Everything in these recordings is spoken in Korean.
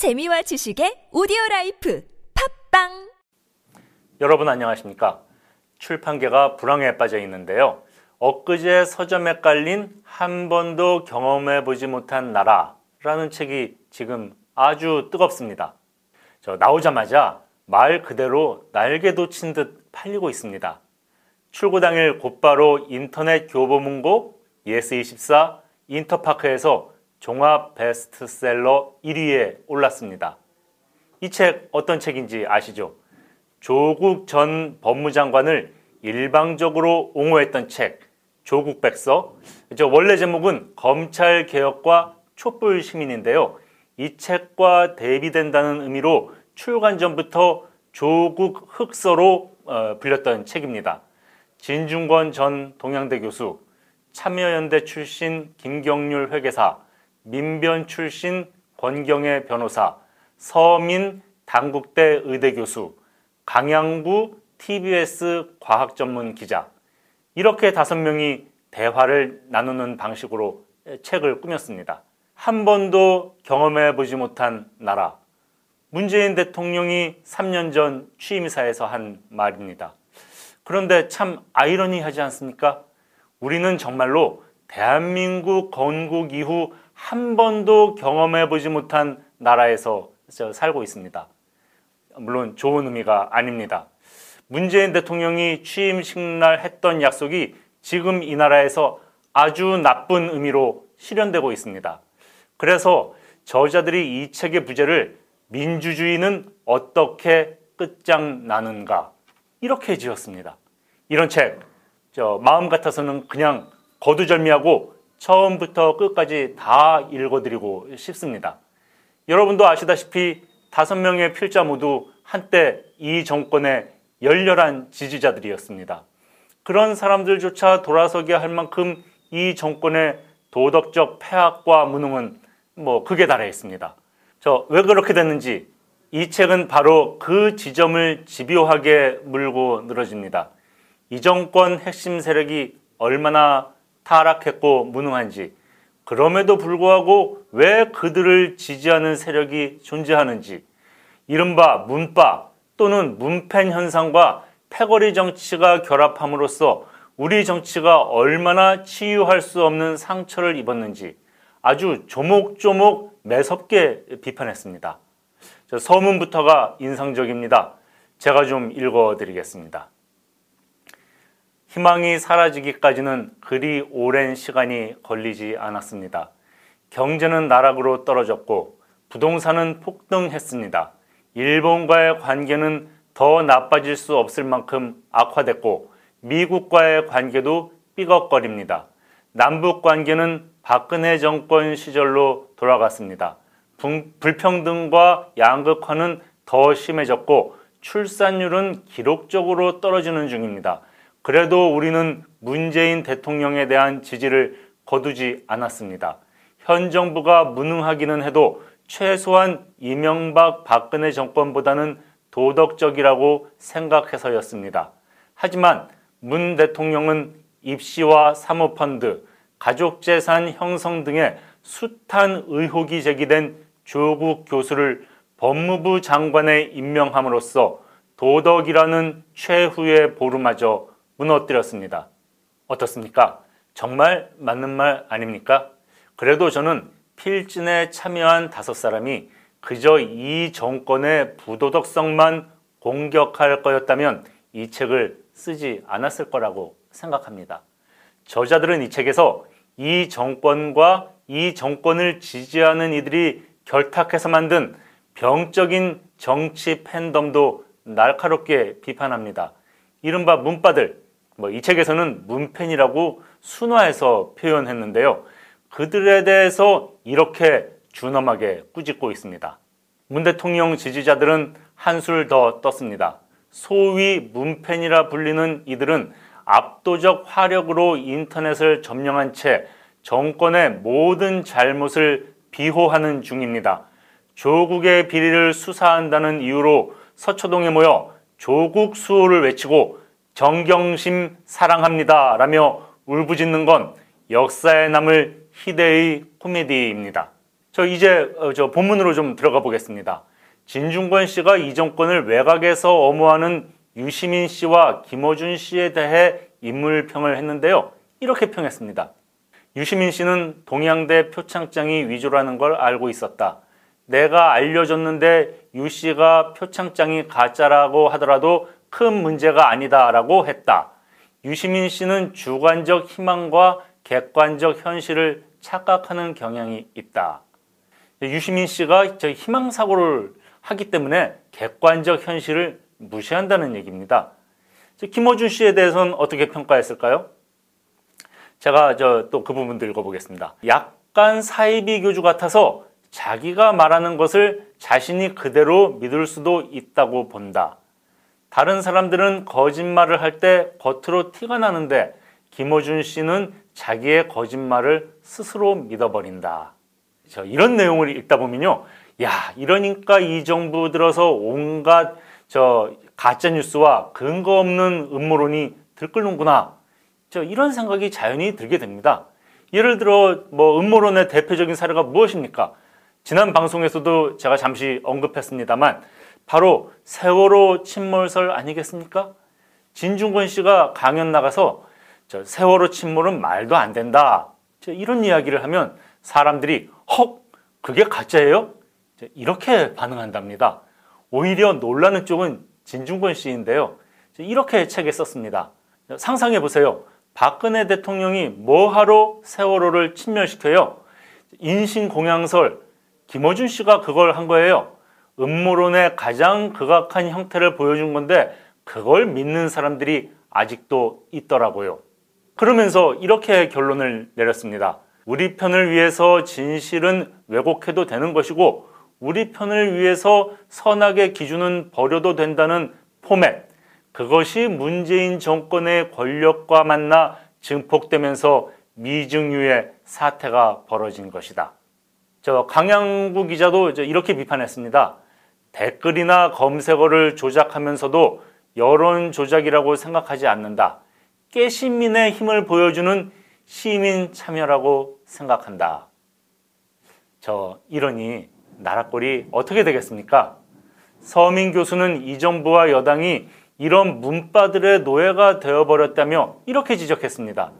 재미와 지식의 오디오 life 팟빵 여러분 안녕하십니까? 출판계가 불황에 빠져 있는데요. 엊그제 서점에 깔린 한 번도 경험해 보지 못한 나라라는 책이 지금 아주 뜨겁습니다. 저 나오자마자 말 그대로 날개 돋친 듯 팔리고 있습니다. 출고 당일 곧바로 인터넷 교보문고, 예스24, 인터파크에서 종합 베스트셀러 1위에 올랐습니다. 이 책 어떤 책인지 아시죠? 조국 전 법무장관을 일방적으로 옹호했던 책, 조국 백서. 저 원래 제목은 검찰 개혁과 촛불 시민인데요. 이 책과 대비된다는 의미로 출간 전부터 조국 흑서로 어, 불렸던 책입니다. 진중권 전 동양대 교수, 참여연대 출신 김경률 회계사, 민변 출신 권경애 변호사, 서민 당국대 의대 교수, 강양구 TBS 과학 전문 기자 이렇게 다섯 명이 대화를 나누는 방식으로 책을 꾸몄습니다. 한 번도 경험해 보지 못한 나라. 문재인 대통령이 3년 전 취임사에서 한 말입니다. 그런데 참 아이러니하지 않습니까? 우리는 정말로 대한민국 건국 이후 한 번도 경험해 보지 못한 나라에서 살고 있습니다. 물론 좋은 의미가 아닙니다. 문재인 대통령이 취임식 날 했던 약속이 지금 이 나라에서 아주 나쁜 의미로 실현되고 있습니다. 그래서 저자들이 이 책의 부제를 민주주의는 어떻게 끝장나는가 이렇게 지었습니다. 이런 책, 저 마음 같아서는 그냥 거두절미하고 처음부터 끝까지 다 읽어드리고 싶습니다. 여러분도 아시다시피 다섯 명의 필자 모두 한때 이 정권의 열렬한 지지자들이었습니다. 그런 사람들조차 돌아서게 할 만큼 이 정권의 도덕적 폐악과 무능은 뭐 극에 달해 있습니다. 저 왜 그렇게 됐는지 이 책은 바로 그 지점을 집요하게 물고 늘어집니다. 이 정권 핵심 세력이 얼마나 타락했고 무능한지 그럼에도 불구하고 왜 그들을 지지하는 세력이 존재하는지 이른바 문파 또는 문팬 현상과 패거리 정치가 결합함으로써 우리 정치가 얼마나 치유할 수 없는 상처를 입었는지 아주 조목조목 매섭게 비판했습니다. 서문부터가 인상적입니다. 제가 좀 읽어 드리겠습니다. 희망이 사라지기까지는 그리 오랜 시간이 걸리지 않았습니다. 경제는 나락으로 떨어졌고 부동산은 폭등했습니다. 일본과의 관계는 더 나빠질 수 없을 만큼 악화됐고 미국과의 관계도 삐걱거립니다. 남북 관계는 박근혜 정권 시절로 돌아갔습니다. 불평등과 양극화는 더 심해졌고 출산율은 기록적으로 떨어지는 중입니다. 그래도 우리는 문재인 대통령에 대한 지지를 거두지 않았습니다. 현 정부가 무능하기는 해도 최소한 이명박 박근혜 정권보다는 도덕적이라고 생각해서였습니다. 하지만 문 대통령은 입시와 사모펀드, 가족재산 형성 등의 숱한 의혹이 제기된 조국 교수를 법무부 장관에 임명함으로써 도덕이라는 최후의 보루마저 무너뜨렸습니다. 어떻습니까? 정말 맞는 말 아닙니까? 그래도 저는 필진에 참여한 다섯 사람이 그저 이 정권의 부도덕성만 공격할 거였다면 이 책을 쓰지 않았을 거라고 생각합니다. 저자들은 이 책에서 이 정권과 이 정권을 지지하는 이들이 결탁해서 만든 병적인 정치 팬덤도 날카롭게 비판합니다. 이른바 문바들, 뭐 이 책에서는 문팬이라고 순화해서 표현했는데요. 그들에 대해서 이렇게 준엄하게 꾸짖고 있습니다. 문 대통령 지지자들은 한술 더 떴습니다. 소위 문팬이라 불리는 이들은 압도적 화력으로 인터넷을 점령한 채 정권의 모든 잘못을 비호하는 중입니다. 조국의 비리를 수사한다는 이유로 서초동에 모여 조국 수호를 외치고 정경심 사랑합니다. 라며 울부짖는 건 역사에 남을 희대의 코미디입니다. 저 이제 어, 저 본문으로 좀 들어가 보겠습니다. 진중권 씨가 이 정권을 외곽에서 엄호하는 유시민 씨와 김어준 씨에 대해 인물평을 했는데요. 이렇게 평했습니다. 유시민 씨는 동양대 표창장이 위조라는 걸 알고 있었다. 내가 알려줬는데 유 씨가 표창장이 가짜라고 하더라도 큰 문제가 아니다라고 했다. 유시민 씨는 주관적 희망과 객관적 현실을 착각하는 경향이 있다. 유시민 씨가 희망 사고를 하기 때문에 객관적 현실을 무시한다는 얘기입니다. 김호준 씨에 대해서는 어떻게 평가했을까요? 제가 또그 부분도 읽어보겠습니다. 약간 사이비 교주 같아서 자기가 말하는 것을 자신이 그대로 믿을 수도 있다고 본다. 다른 사람들은 거짓말을 할 때 겉으로 티가 나는데 김호준 씨는 자기의 거짓말을 스스로 믿어버린다. 이런 내용을 읽다 보면요. 야, 이러니까 이 정부 들어서 온갖 저 가짜 뉴스와 근거 없는 음모론이 들끓는구나. 저 이런 생각이 자연히 들게 됩니다. 예를 들어 뭐 음모론의 대표적인 사례가 무엇입니까? 지난 방송에서도 제가 잠시 언급했습니다만 바로 세월호 침몰설 아니겠습니까? 진중권 씨가 강연 나가서 저 세월호 침몰은 말도 안 된다. 이런 이야기를 하면 사람들이 헉 그게 가짜예요? 이렇게 반응한답니다. 오히려 놀라는 쪽은 진중권 씨인데요. 이렇게 책에 썼습니다. 상상해 보세요. 박근혜 대통령이 뭐하러 세월호를 침멸시켜요? 인신공양설 김어준 씨가 그걸 한 거예요. 음모론의 가장 극악한 형태를 보여준 건데 그걸 믿는 사람들이 아직도 있더라고요. 그러면서 이렇게 결론을 내렸습니다. 우리 편을 위해서 진실은 왜곡해도 되는 것이고 우리 편을 위해서 선악의 기준은 버려도 된다는 포맷. 그것이 문재인 정권의 권력과 만나 증폭되면서 미증유의 사태가 벌어진 것이다. 저 강양구 기자도 이렇게 비판했습니다. 댓글이나 검색어를 조작하면서도 여론 조작이라고 생각하지 않는다. 깨시민의 힘을 보여주는 시민 참여라고 생각한다. 저 이러니 나라꼴이 어떻게 되겠습니까? 서민 교수는 이 정부와 여당이 이런 문바들의 노예가 되어버렸다며 이렇게 지적했습니다.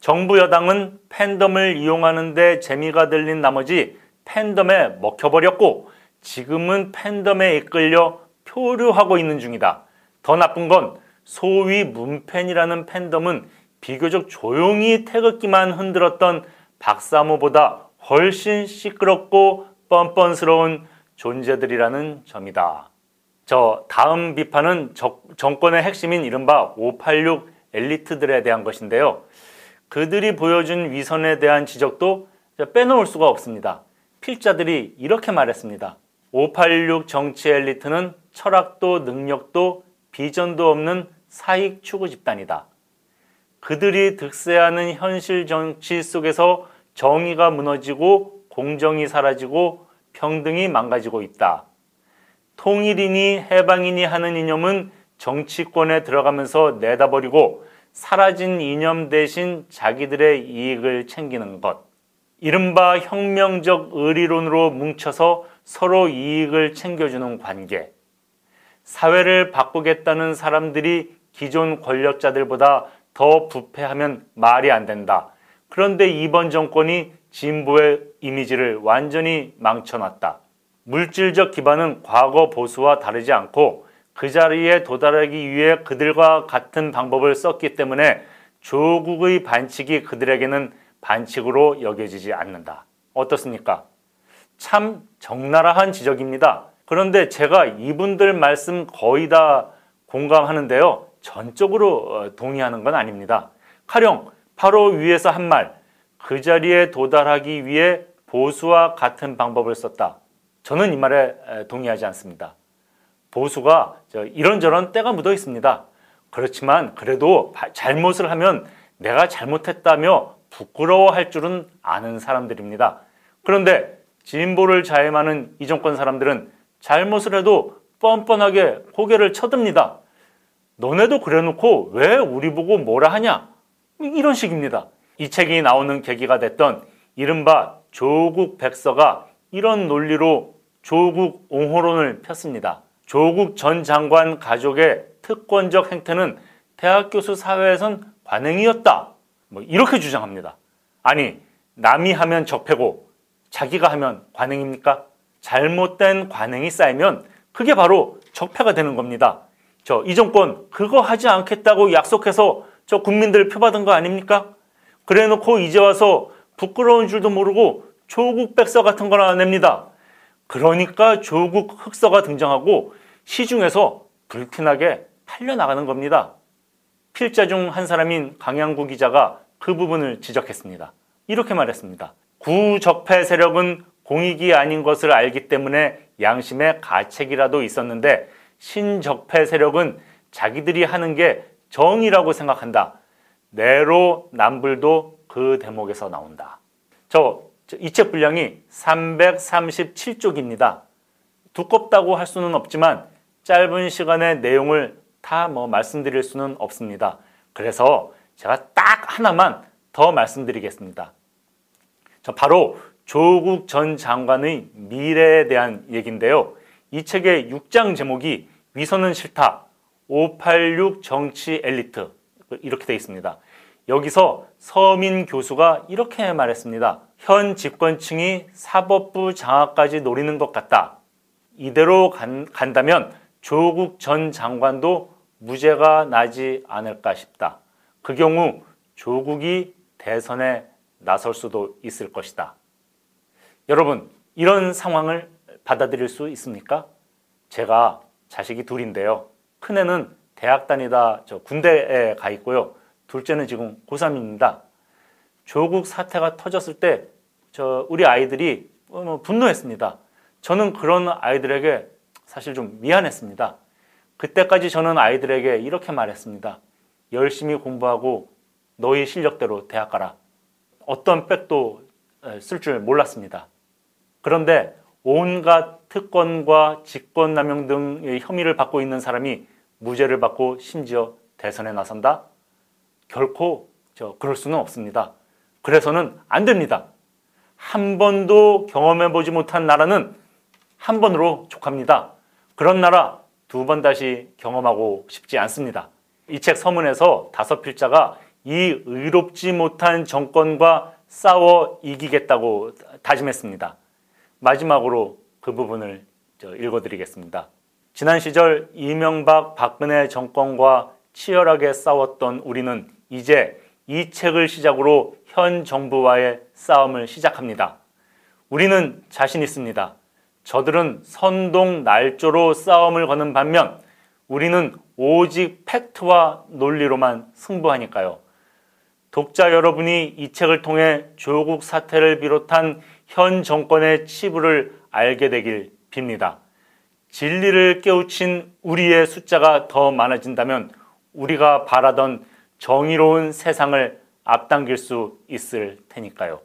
정부 여당은 팬덤을 이용하는데 재미가 들린 나머지 팬덤에 먹혀버렸고 지금은 팬덤에 이끌려 표류하고 있는 중이다. 더 나쁜 건 소위 문팬이라는 팬덤은 비교적 조용히 태극기만 흔들었던 박사모보다 훨씬 시끄럽고 뻔뻔스러운 존재들이라는 점이다. 저 다음 비판은 정권의 핵심인 이른바 586 엘리트들에 대한 것인데요. 그들이 보여준 위선에 대한 지적도 빼놓을 수가 없습니다. 필자들이 이렇게 말했습니다. 586 정치 엘리트는 철학도 능력도 비전도 없는 사익 추구 집단이다. 그들이 득세하는 현실 정치 속에서 정의가 무너지고 공정이 사라지고 평등이 망가지고 있다. 통일이니 해방이니 하는 이념은 정치권에 들어가면서 내다버리고 사라진 이념 대신 자기들의 이익을 챙기는 것. 이른바 혁명적 의리론으로 뭉쳐서 서로 이익을 챙겨주는 관계. 사회를 바꾸겠다는 사람들이 기존 권력자들보다 더 부패하면 말이 안 된다. 그런데 이번 정권이 진보의 이미지를 완전히 망쳐놨다. 물질적 기반은 과거 보수와 다르지 않고 그 자리에 도달하기 위해 그들과 같은 방법을 썼기 때문에 조국의 반칙이 그들에게는 반칙으로 여겨지지 않는다. 어떻습니까? 참 적나라한 지적입니다. 그런데 제가 이분들 말씀 거의 다 공감하는데요. 전적으로 어, 동의하는 건 아닙니다. 가령 바로 위에서 한 말, 그 자리에 도달하기 위해 보수와 같은 방법을 썼다. 저는 이 말에 동의하지 않습니다. 보수가 이런저런 때가 묻어 있습니다. 그렇지만 그래도 잘못을 하면 내가 잘못했다며 부끄러워할 줄은 아는 사람들입니다. 그런데 진보를 자임하는 이 정권 사람들은 잘못을 해도 뻔뻔하게 고개를 쳐듭니다. 너네도 그래 놓고 왜 우리 보고 뭐라 하냐? 이런 식입니다. 이 책이 나오는 계기가 됐던 이른바 조국 백서가 이런 논리로 조국 옹호론을 폈습니다. 조국 전 장관 가족의 특권적 행태는 대학 교수 사회에선 관행이었다. 뭐 이렇게 주장합니다. 아니 남이 하면 적폐고 자기가 하면 관행입니까? 잘못된 관행이 쌓이면 그게 바로 적폐가 되는 겁니다. 저 이 정권 그거 하지 않겠다고 약속해서 저 국민들 표받은 거 아닙니까? 그래 놓고 이제 와서 부끄러운 줄도 모르고 조국 백서 같은 거나 냅니다. 그러니까 조국 흑서가 등장하고 시중에서 불티나게 팔려나가는 겁니다. 필자 중 한 사람인 강양구 기자가 그 부분을 지적했습니다. 이렇게 말했습니다. 구적폐 세력은 공익이 아닌 것을 알기 때문에 양심의 가책이라도 있었는데 신적폐 세력은 자기들이 하는 게 정이라고 생각한다. 내로 남불도 그 대목에서 나온다. 저 이 책 분량이 337쪽입니다. 두껍다고 할 수는 없지만 짧은 시간에 내용을 다 뭐 말씀드릴 수는 없습니다. 그래서 제가 딱 하나만 더 말씀드리겠습니다. 저 바로 조국 전 장관의 미래에 대한 얘기인데요. 이 책의 6장 제목이 위선은 싫다. 586 정치 엘리트. 이렇게 되어 있습니다. 여기서 서민 교수가 이렇게 말했습니다. 현 집권층이 사법부 장악까지 노리는 것 같다. 이대로 간, 간다면 조국 전 장관도 무죄가 나지 않을까 싶다. 그 경우 조국이 대선에 나설 수도 있을 것이다. 여러분, 이런 상황을 받아들일 수 있습니까? 제가 자식이 둘인데요. 큰애는 대학 다니다 저 군대에 가 있고요. 둘째는 지금 고3입니다. 조국 사태가 터졌을 때 저 우리 아이들이 어, 뭐 분노했습니다. 저는 그런 아이들에게 사실 좀 미안했습니다. 그때까지 저는 아이들에게 이렇게 말했습니다. 열심히 공부하고 너희 실력대로 대학 가라. 어떤 백도 쓸 줄 몰랐습니다. 그런데 온갖 특권과 직권남용 등의 혐의를 받고 있는 사람이 무죄를 받고 심지어 대선에 나선다? 결코 저 그럴 수는 없습니다. 그래서는 안 됩니다. 한 번도 경험해 보지 못한 나라는 한 번으로 족합니다. 그런 나라 두 번 다시 경험하고 싶지 않습니다. 이 책 서문에서 다섯 필자가 이 의롭지 못한 정권과 싸워 이기겠다고 다짐했습니다. 마지막으로 그 부분을 읽어드리겠습니다. 지난 시절 이명박 박근혜 정권과 치열하게 싸웠던 우리는 이제 이 책을 시작으로 현 정부와의 싸움을 시작합니다. 우리는 자신 있습니다. 저들은 선동 날조로 싸움을 거는 반면 우리는 오직 팩트와 논리로만 승부하니까요. 독자 여러분이 이 책을 통해 조국 사태를 비롯한 현 정권의 치부를 알게 되길 빕니다. 진리를 깨우친 우리의 숫자가 더 많아진다면 우리가 바라던 정의로운 세상을 앞당길 수 있을 테니까요.